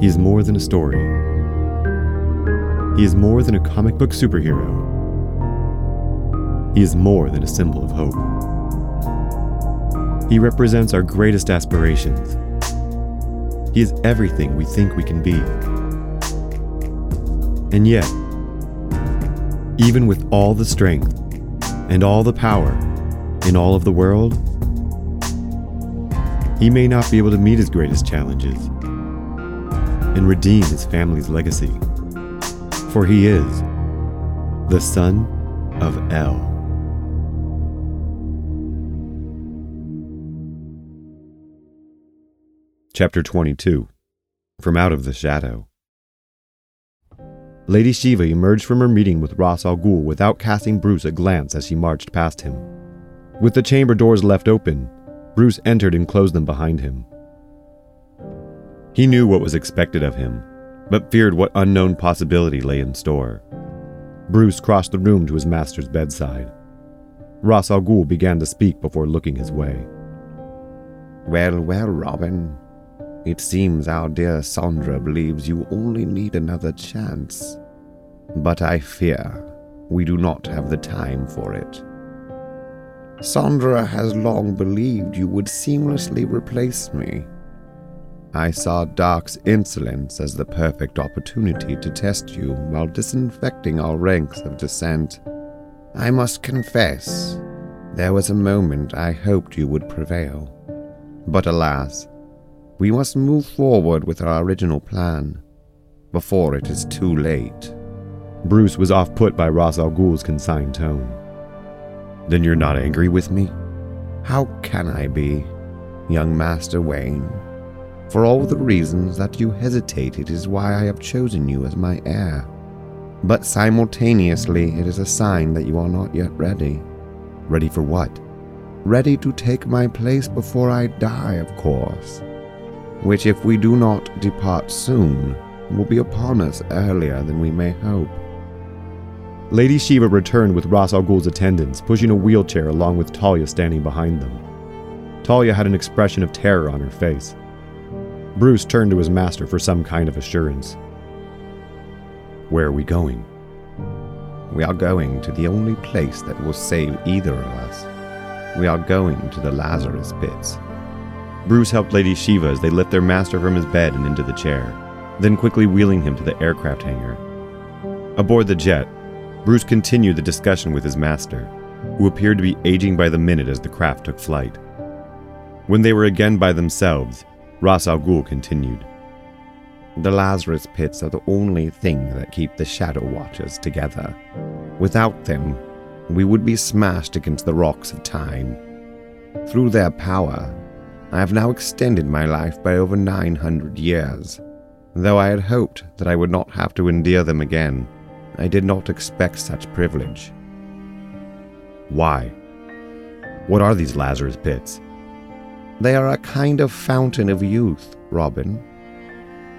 He is more than a story. He is more than a comic book superhero. He is more than a symbol of hope. He represents our greatest aspirations. He is everything we think we can be. And yet, even with all the strength and all the power in all of the world, he may not be able to meet his greatest challenges and redeem his family's legacy. For he is the son of El. Chapter 22 From Out of the Shadow Lady Shiva emerged from her meeting with Ras Al Ghul without casting Bruce a glance as she marched past him. With the chamber doors left open, Bruce entered and closed them behind him. He knew what was expected of him, but feared what unknown possibility lay in store. Bruce crossed the room to his master's bedside. Ras Al Ghul began to speak before looking his way. Well, well, Robin. It seems our dear Sandra believes you only need another chance. But I fear we do not have the time for it. Sandra has long believed you would seamlessly replace me. I saw Dark's insolence as the perfect opportunity to test you while disinfecting our ranks of dissent. I must confess, there was a moment I hoped you would prevail. But alas, we must move forward with our original plan before it is too late. Bruce was off put by Ras Al Ghul's consigned tone. Then you're not angry with me? How can I be, young Master Wayne? For all the reasons that you hesitated is why I have chosen you as my heir. But simultaneously, it is a sign that you are not yet ready. Ready for what? Ready to take my place before I die, of course which, if we do not depart soon, will be upon us earlier than we may hope. Lady Shiva returned with Ras Al Ghul's attendants, pushing a wheelchair along with Talia standing behind them. Talia had an expression of terror on her face. Bruce turned to his master for some kind of assurance. Where are we going? We are going to the only place that will save either of us. We are going to the Lazarus pits. Bruce helped Lady Shiva as they lift their master from his bed and into the chair, then quickly wheeling him to the aircraft hangar. Aboard the jet, Bruce continued the discussion with his master, who appeared to be aging by the minute as the craft took flight. When they were again by themselves, Ras Al Ghul continued. The Lazarus pits are the only thing that keep the Shadow Watchers together. Without them, we would be smashed against the rocks of time. Through their power, I have now extended my life by over 900 years. Though I had hoped that I would not have to endure them again, I did not expect such privilege. Why? What are these Lazarus pits? They are a kind of fountain of youth, Robin,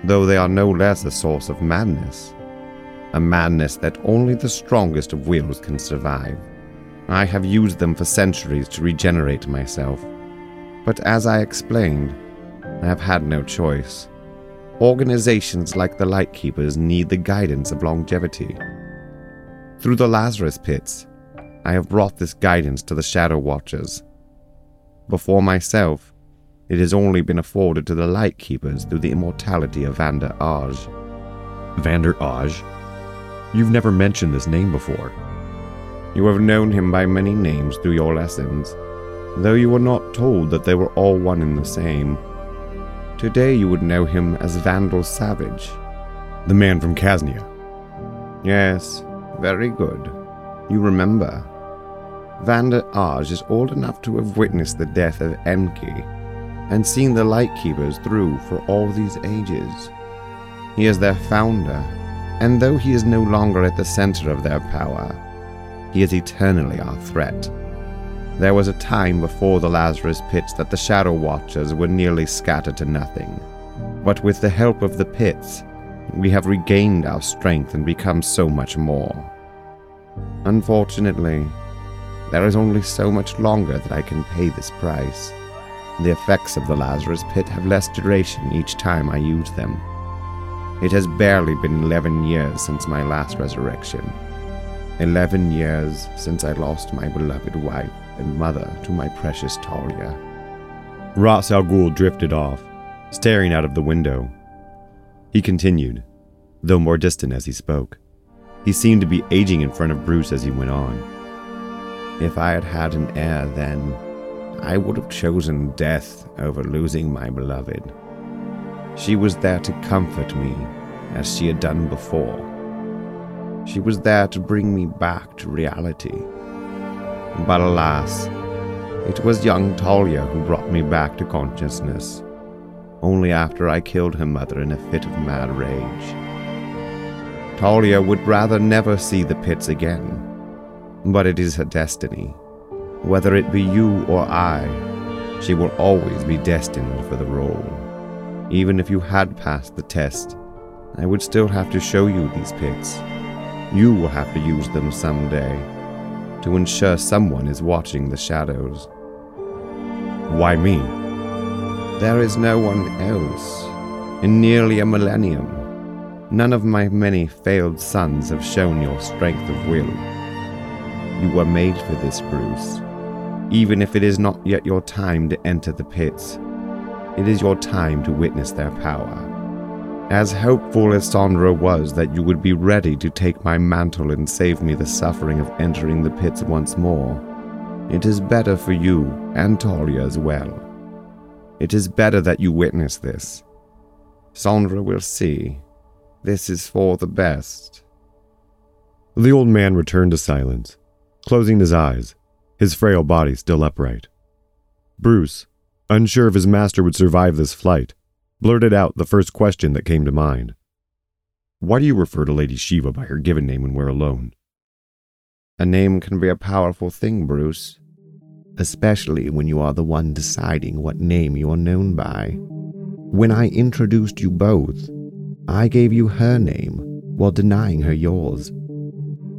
though they are no less a source of madness. A madness that only the strongest of wills can survive. I have used them for centuries to regenerate myself. But as I explained, I have had no choice. Organizations like the Lightkeepers need the guidance of longevity. Through the Lazarus pits, I have brought this guidance to the Shadow Watchers. Before myself, it has only been afforded to the Lightkeepers through the immortality of Vandar Adg. Vandar Adg? You've never mentioned this name before. You have known him by many names through your lessons though you were not told that they were all one and the same. Today you would know him as Vandal Savage. The man from Kaznia. Yes, very good. You remember. Vandar Adg is old enough to have witnessed the death of Enki and seen the Lightkeepers through for all these ages. He is their founder, and though he is no longer at the center of their power, he is eternally our threat. There was a time before the Lazarus pits that the Shadow Watchers were nearly scattered to nothing. But with the help of the pits, we have regained our strength and become so much more. Unfortunately, there is only so much longer that I can pay this price. The effects of the Lazarus pit have less duration each time I use them. It has barely been 11 years since my last resurrection. 11 years since I lost my beloved wife and mother to my precious Talia. Ras Al Ghul drifted off, staring out of the window. He continued, though more distant as he spoke. He seemed to be aging in front of Bruce as he went on. If I had had an heir then, I would have chosen death over losing my beloved. She was there to comfort me, as she had done before. She was there to bring me back to reality. But alas, it was young Talia who brought me back to consciousness, only after I killed her mother in a fit of mad rage. Talia would rather never see the pits again, but it is her destiny. Whether it be you or I, she will always be destined for the role. Even if you had passed the test, I would still have to show you these pits. You will have to use them someday to ensure someone is watching the shadows. Why me? There is no one else. In nearly a millennium, none of my many failed sons have shown your strength of will. You were made for this, Bruce. Even if it is not yet your time to enter the pits, it is your time to witness their power. As hopeful as Sandra was that you would be ready to take my mantle and save me the suffering of entering the pits once more, it is better for you and Talia as well. It is better that you witness this. Sandra will see. This is for the best. The old man returned to silence, closing his eyes his frail body still upright. Bruce, unsure if his master would survive this flight, blurted out the first question that came to mind. Why do you refer to Lady Shiva by her given name when we're alone? A name can be a powerful thing, Bruce, especially when you are the one deciding what name you are known by. When I introduced you both, I gave you her name while denying her yours.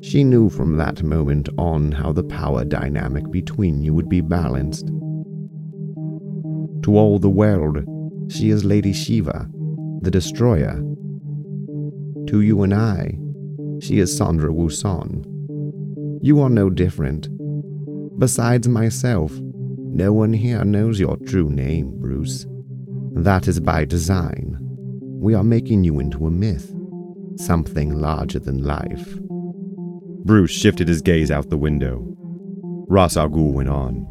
She knew from that moment on how the power dynamic between you would be balanced. To all the world, she is Lady Shiva, the Destroyer. To you and I, she is Sandra Wusan. You are no different. Besides myself, no one here knows your true name, Bruce. That is by design. We are making you into a myth, something larger than life. Bruce shifted his gaze out the window. Ras Al Ghul went on.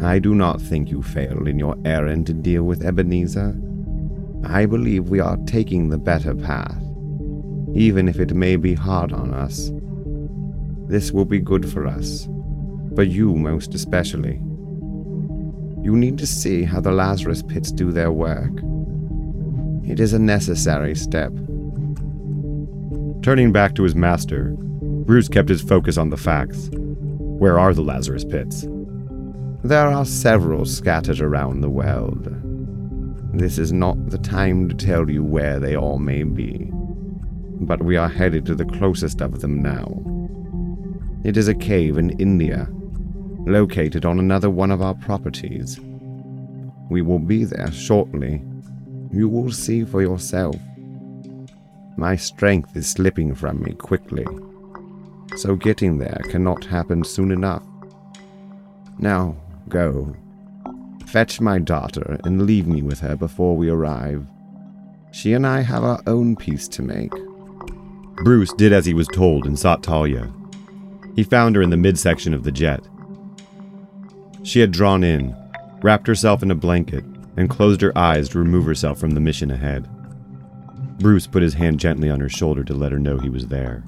I do not think you failed in your errand to deal with Ebenezer. I believe we are taking the better path, even if it may be hard on us. This will be good for us, for you most especially. You need to see how the Lazarus pits do their work. It is a necessary step. Turning back to his master, Bruce kept his focus on the facts. Where are the Lazarus pits? There are several scattered around the world. This is not the time to tell you where they all may be, but we are headed to the closest of them now. It is a cave in India, located on another one of our properties. We will be there shortly. You will see for yourself. My strength is slipping from me quickly so getting there cannot happen soon enough. Now, go. Fetch my daughter and leave me with her before we arrive. She and I have our own peace to make. Bruce did as he was told and sought Talia. He found her in the midsection of the jet. She had drawn in, wrapped herself in a blanket, and closed her eyes to remove herself from the mission ahead. Bruce put his hand gently on her shoulder to let her know he was there.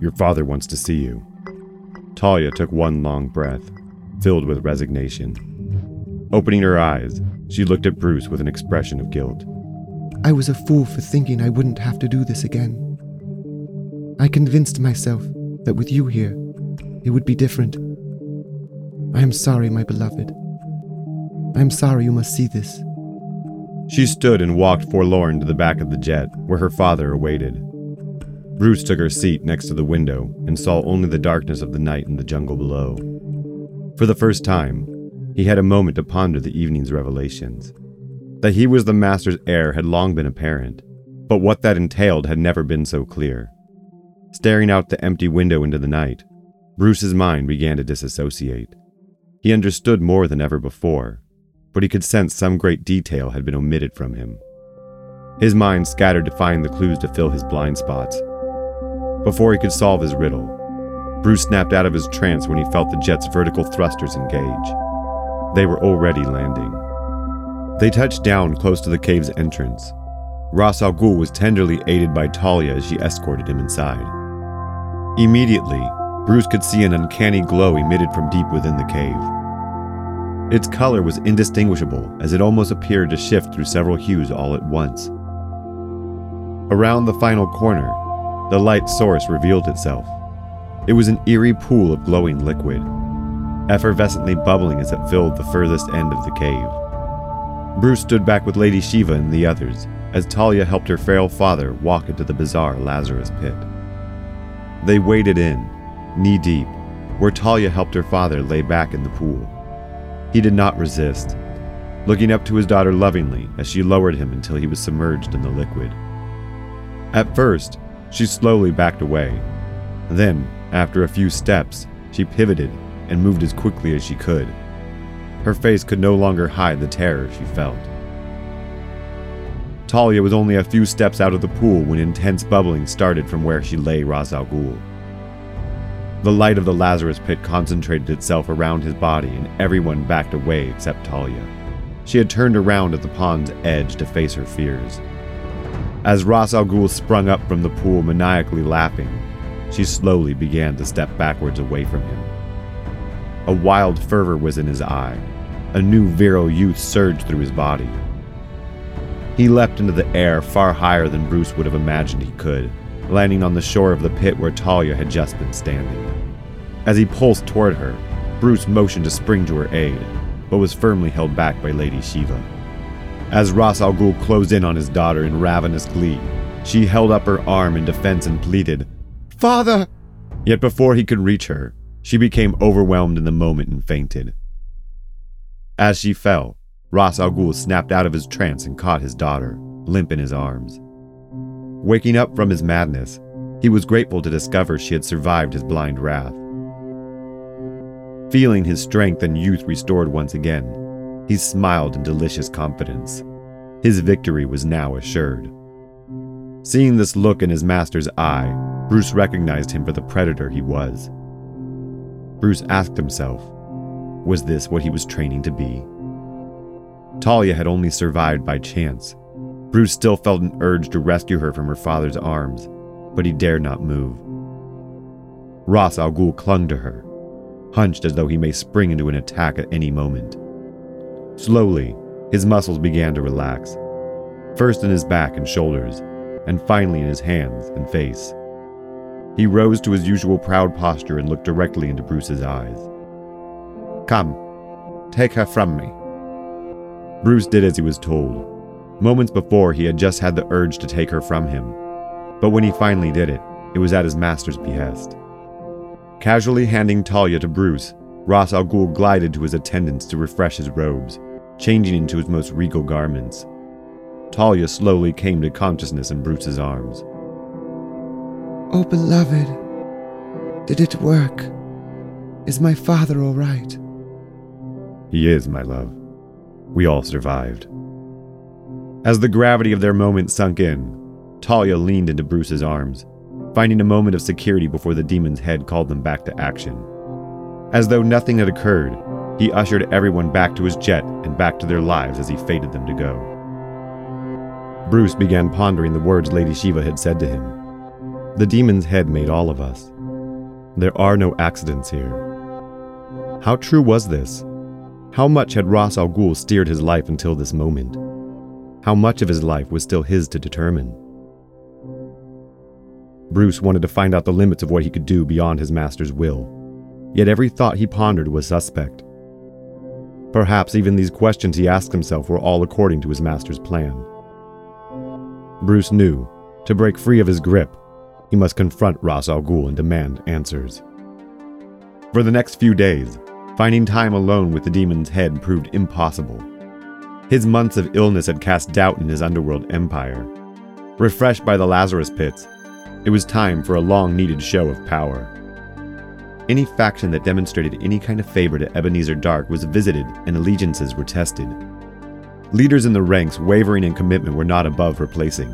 Your father wants to see you. Talia took one long breath, filled with resignation. Opening her eyes, she looked at Bruce with an expression of guilt. I was a fool for thinking I wouldn't have to do this again. I convinced myself that with you here, it would be different. I am sorry, my beloved. I am sorry you must see this. She stood and walked forlorn to the back of the jet, where her father awaited. Bruce took her seat next to the window and saw only the darkness of the night and the jungle below. For the first time, he had a moment to ponder the evening's revelations. That he was the master's heir had long been apparent. But what that entailed had never been so clear. Staring out the empty window into the night, Bruce's mind began to disassociate. He understood more than ever before, but he could sense some great detail had been omitted from him. His mind scattered to find the clues to fill his blind spots. Before he could solve his riddle, Bruce snapped out of his trance when he felt the jet's vertical thrusters engage. They were already landing. They touched down close to the cave's entrance. Ras Al Ghul was tenderly aided by Talia as she escorted him inside. Immediately, Bruce could see an uncanny glow emitted from deep within the cave. Its color was indistinguishable as it almost appeared to shift through several hues all at once. Around the final corner, the light source revealed itself. It was an eerie pool of glowing liquid, effervescently bubbling as it filled the furthest end of the cave. Bruce stood back with Lady Shiva and the others as Talia helped her frail father walk into the bizarre Lazarus pit. They waded in, knee deep, where Talia helped her father lay back in the pool. He did not resist, looking up to his daughter lovingly as she lowered him until he was submerged in the liquid. At first, she slowly backed away. Then, after a few steps, she pivoted and moved as quickly as she could. Her face could no longer hide the terror she felt. Talia was only a few steps out of the pool when intense bubbling started from where she lay Ras Al Ghul. The light of the Lazarus pit concentrated itself around his body, and everyone backed away except Talia. She had turned around at the pond's edge to face her fears. As Ras Al Ghul sprung up from the pool, maniacally laughing, she slowly began to step backwards away from him. A wild fervor was in his eye. A new virile youth surged through his body. He leapt into the air far higher than Bruce would have imagined he could, landing on the shore of the pit where Talia had just been standing. As he pulsed toward her, Bruce motioned to spring to her aid, but was firmly held back by Lady Shiva. As Ras Al Ghul closed in on his daughter in ravenous glee, she held up her arm in defense and pleaded, Father! Yet before he could reach her, she became overwhelmed in the moment and fainted. As she fell, Ras Al Ghul snapped out of his trance and caught his daughter, limp in his arms. Waking up from his madness, he was grateful to discover she had survived his blind wrath. Feeling his strength and youth restored once again, he smiled in delicious confidence. His victory was now assured. Seeing this look in his master's eye, Bruce recognized him for the predator he was. Bruce asked himself, was this what he was training to be? Talia had only survived by chance, Bruce still felt an urge to rescue her from her father's arms, but he dared not move. Ras Al Ghul clung to her, hunched as though he may spring into an attack at any moment. Slowly, his muscles began to relax, first in his back and shoulders, and finally in his hands and face. He rose to his usual proud posture and looked directly into Bruce's eyes. Come, take her from me. Bruce did as he was told, Moments before, he had just had the urge to take her from him. But when he finally did it, it was at his master's behest. Casually handing Talia to Bruce, Ras Al Ghul glided to his attendants to refresh his robes, changing into his most regal garments. Talia slowly came to consciousness in Bruce's arms. Oh, beloved, did it work? Is my father all right? He is, my love. We all survived. As the gravity of their moment sunk in, Talia leaned into Bruce's arms, finding a moment of security before the demon's head called them back to action. As though nothing had occurred, he ushered everyone back to his jet and back to their lives as he fated them to go. Bruce began pondering the words Lady Shiva had said to him. The demon's head made all of us. There are no accidents here. How true was this? How much had Ras Al Ghul steered his life until this moment? How much of his life was still his to determine? Bruce wanted to find out the limits of what he could do beyond his master's will, yet every thought he pondered was suspect. Perhaps even these questions he asked himself were all according to his master's plan. Bruce knew, to break free of his grip, he must confront Ras Al Ghul and demand answers. For the next few days, finding time alone with the demon's head proved impossible. His months of illness had cast doubt in his underworld empire. Refreshed by the Lazarus pits, it was time for a long needed show of power. Any faction that demonstrated any kind of favor to Ebenezer Dark was visited and allegiances were tested. Leaders in the ranks wavering in commitment were not above replacing.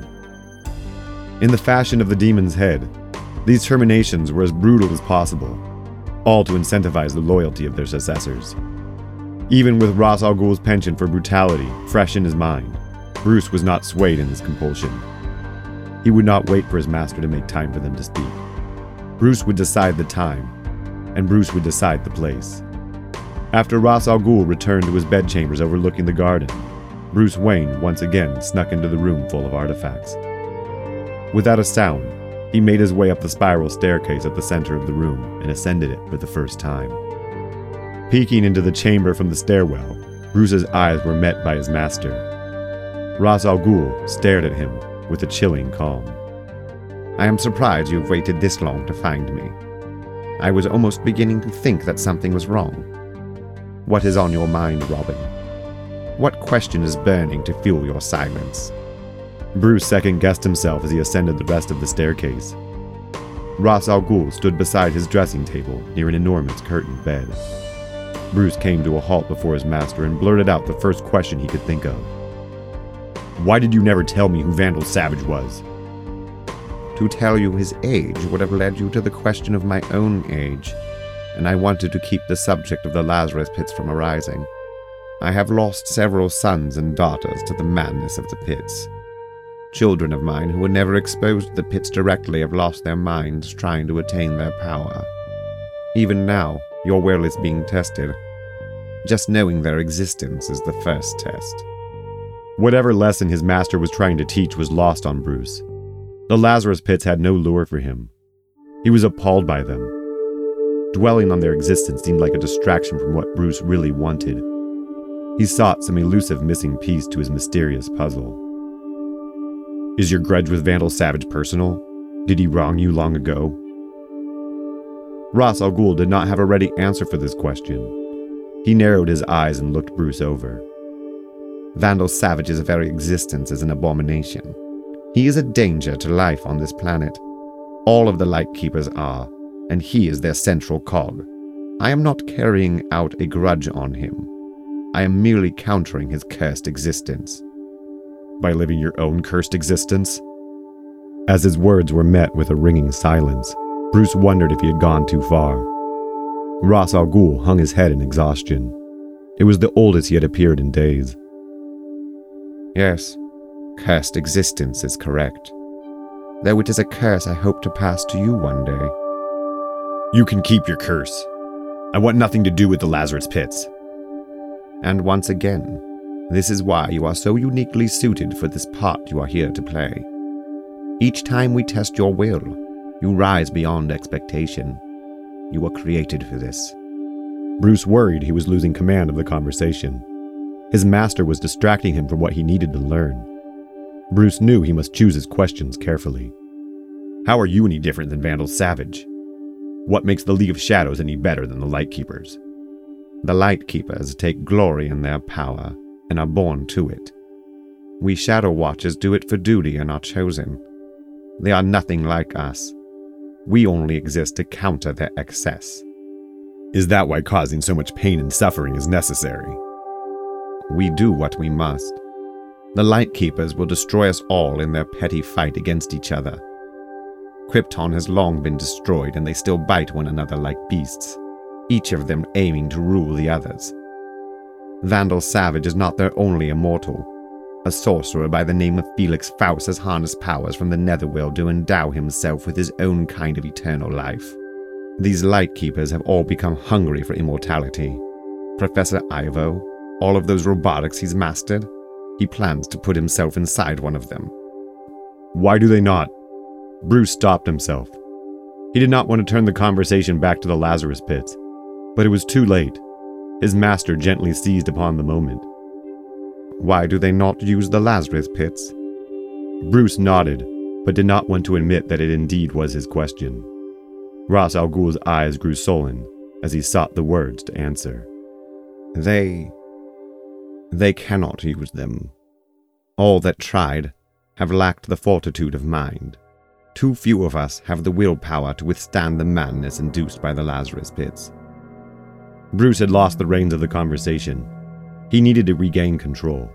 In the fashion of the demon's head, these terminations were as brutal as possible, all to incentivize the loyalty of their successors. Even with Ras Al Ghul's penchant for brutality fresh in his mind, Bruce was not swayed in his compulsion. He would not wait for his master to make time for them to speak. Bruce would decide the time, and Bruce would decide the place. After Ras Al Ghul returned to his bedchambers overlooking the garden, Bruce Wayne once again snuck into the room full of artifacts. Without a sound, he made his way up the spiral staircase at the center of the room and ascended it for the first time. Peeking into the chamber from the stairwell, Bruce's eyes were met by his master. Ras Al Ghul stared at him with a chilling calm. I am surprised you've waited this long to find me. I was almost beginning to think that something was wrong. What is on your mind, Robin? What question is burning to fuel your silence? Bruce second guessed himself as he ascended the rest of the staircase. Ras Al Ghul stood beside his dressing table near an enormous curtained bed. Bruce came to a halt before his master and blurted out the first question he could think of. Why did you never tell me who Vandal Savage was? To tell you his age would have led you to the question of my own age, and I wanted to keep the subject of the Lazarus pits from arising. I have lost several sons and daughters to the madness of the pits. Children of mine who were never exposed to the pits directly have lost their minds trying to attain their power. Even now, your will is being tested. Just knowing their existence is the first test. Whatever lesson his master was trying to teach was lost on Bruce. The Lazarus pits had no lure for him. He was appalled by them. Dwelling on their existence seemed like a distraction from what Bruce really wanted. He sought some elusive missing piece to his mysterious puzzle. Is your grudge with Vandal Savage personal? Did he wrong you long ago? Ras Al Ghul did not have a ready answer for this question. He narrowed his eyes and looked Bruce over. Vandal Savage's very existence is an abomination. He is a danger to life on this planet. All of the Lightkeepers are, and he is their central cog. I am not carrying out a grudge on him. I am merely countering his cursed existence. By living your own cursed existence? As his words were met with a ringing silence, Bruce wondered if he had gone too far. Ras Al Ghul hung his head in exhaustion. It was the oldest he had appeared in days. Yes, cursed existence is correct. Though it is a curse I hope to pass to you one day. You can keep your curse. I want nothing to do with the Lazarus pits. And once again, this is why you are so uniquely suited for this part you are here to play. Each time we test your will, you rise beyond expectation. You were created for this. Bruce worried he was losing command of the conversation. His master was distracting him from what he needed to learn. Bruce knew he must choose his questions carefully. How are you any different than Vandal Savage? What makes the League of Shadows any better than the Lightkeepers? The Lightkeepers take glory in their power and are born to it. We Shadow Watchers do it for duty and are chosen. They are nothing like us. We only exist to counter their excess. Is that why causing so much pain and suffering is necessary? We do what we must. The Lightkeepers will destroy us all in their petty fight against each other. Krypton has long been destroyed, and they still bite one another like beasts, each of them aiming to rule the others. Vandal Savage is not their only immortal. A sorcerer by the name of Felix Faust has harnessed powers from the Netherworld to endow himself with his own kind of eternal life. These Lightkeepers have all become hungry for immortality. Professor Ivo, all of those robotics he's mastered, he plans to put himself inside one of them. Why do they not? Bruce stopped himself. He did not want to turn the conversation back to the Lazarus pits, but it was too late. His master gently seized upon the moment. Why do they not use the Lazarus pits? Bruce nodded, but did not want to admit that it indeed was his question. Ras Al Ghul's eyes grew sullen as he sought the words to answer. They they cannot use them. All that tried have lacked the fortitude of mind. Too few of us have the willpower to withstand the madness induced by the Lazarus pits. Bruce had lost the reins of the conversation. He needed to regain control.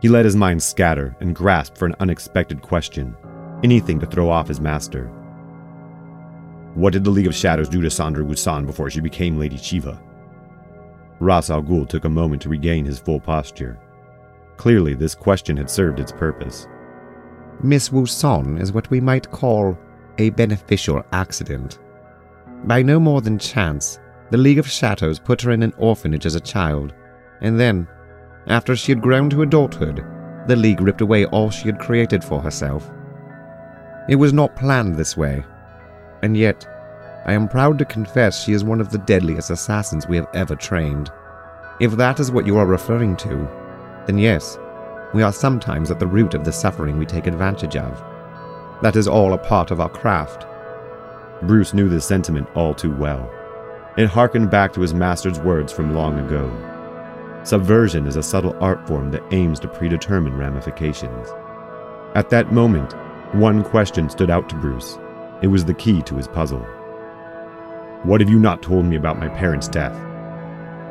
He let his mind scatter and grasped for an unexpected question, anything to throw off his master. What did the League of Shadows do to Sandra Wusan before she became Lady Shiva? Ras Al Ghul took a moment to regain his full posture. Clearly, this question had served its purpose. Miss Wusan is what we might call a beneficial accident. By no more than chance, the League of Shadows put her in an orphanage as a child, and then, after she had grown to adulthood, the League ripped away all she had created for herself. It was not planned this way, and yet, I am proud to confess she is one of the deadliest assassins we have ever trained. If that is what you are referring to, then yes, we are sometimes at the root of the suffering we take advantage of. That is all a part of our craft. Bruce knew this sentiment all too well. It harkened back to his master's words from long ago. Subversion is a subtle art form that aims to predetermine ramifications. At that moment, one question stood out to Bruce. It was the key to his puzzle. What have you not told me about my parents' death?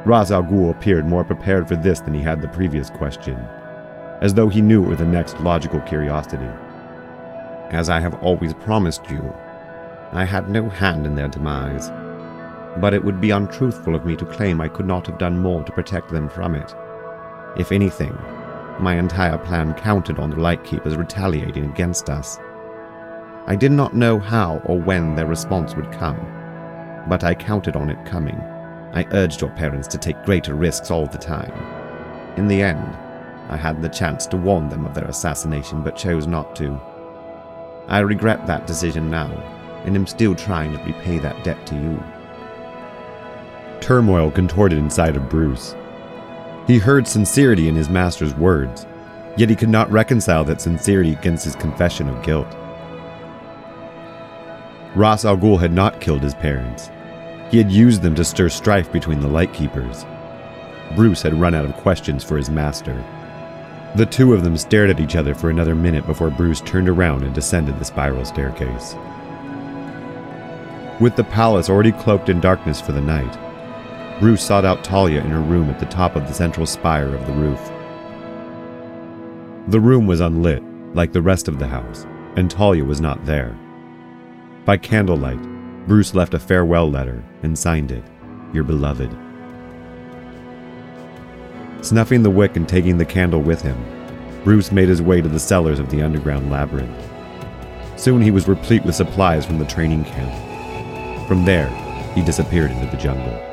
Ras Al Ghul appeared more prepared for this than he had the previous question, as though he knew it with the next logical curiosity. As I have always promised you, I had no hand in their demise, but it would be untruthful of me to claim I could not have done more to protect them from it. If anything, my entire plan counted on the Lightkeepers retaliating against us. I did not know how or when their response would come, but I counted on it coming. I urged your parents to take greater risks all the time. In the end, I had the chance to warn them of their assassination but chose not to. I regret that decision now, and am still trying to repay that debt to you. Turmoil contorted inside of Bruce. He heard sincerity in his master's words, yet he could not reconcile that sincerity against his confession of guilt. Ras Al Ghul had not killed his parents. He had used them to stir strife between the Lightkeepers. Bruce had run out of questions for his master. The two of them stared at each other for another minute before Bruce turned around and descended the spiral staircase. With the palace already cloaked in darkness for the night, Bruce sought out Talia in her room at the top of the central spire of the roof. The room was unlit, like the rest of the house, and Talia was not there. By candlelight, Bruce left a farewell letter and signed it, Your Beloved. Snuffing the wick and taking the candle with him, Bruce made his way to the cellars of the underground labyrinth. Soon he was replete with supplies from the training camp. From there, he disappeared into the jungle.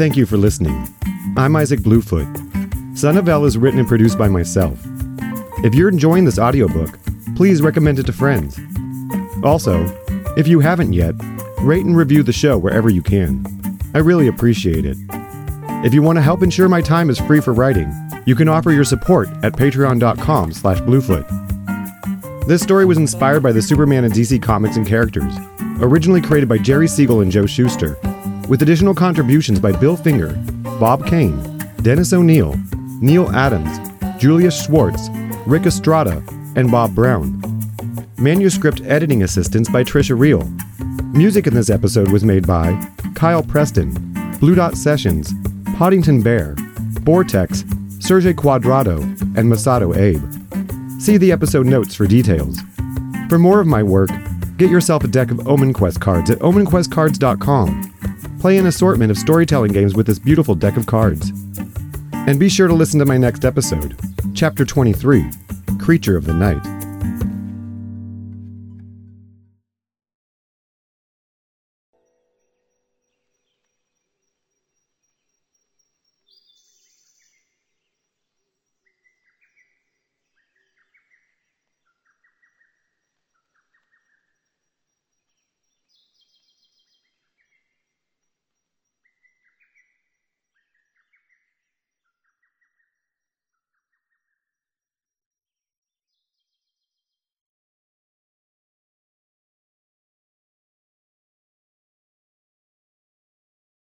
Thank you for listening. I'm Isaac Bluefoot. Son of El is written and produced by myself. If you're enjoying this audiobook, please recommend it to friends. Also, if you haven't yet, rate and review the show wherever you can. I really appreciate it. If you want to help ensure my time is free for writing, you can offer your support at patreon.com slash bluefoot. This story was inspired by the Superman and DC comics and characters, originally created by Jerry Siegel and Joe Shuster, with additional contributions by Bill Finger, Bob Kane, Dennis O'Neil, Neal Adams, Julius Schwartz, Ric Estrada, and Bob Brown. Manuscript editing assistance by Tricia Riel. Music in this episode was made by Kyle Preston, Blue Dot Sessions, Podington Bear, Borrtex, Serge Quadrado, and Masato Abe. See the episode notes for details. For more of my work, get yourself a deck of Omen Quest cards at omenquestcards.com. Play an assortment of storytelling games with this beautiful deck of cards. And be sure to listen to my next episode, Chapter 23 Creature of the Night.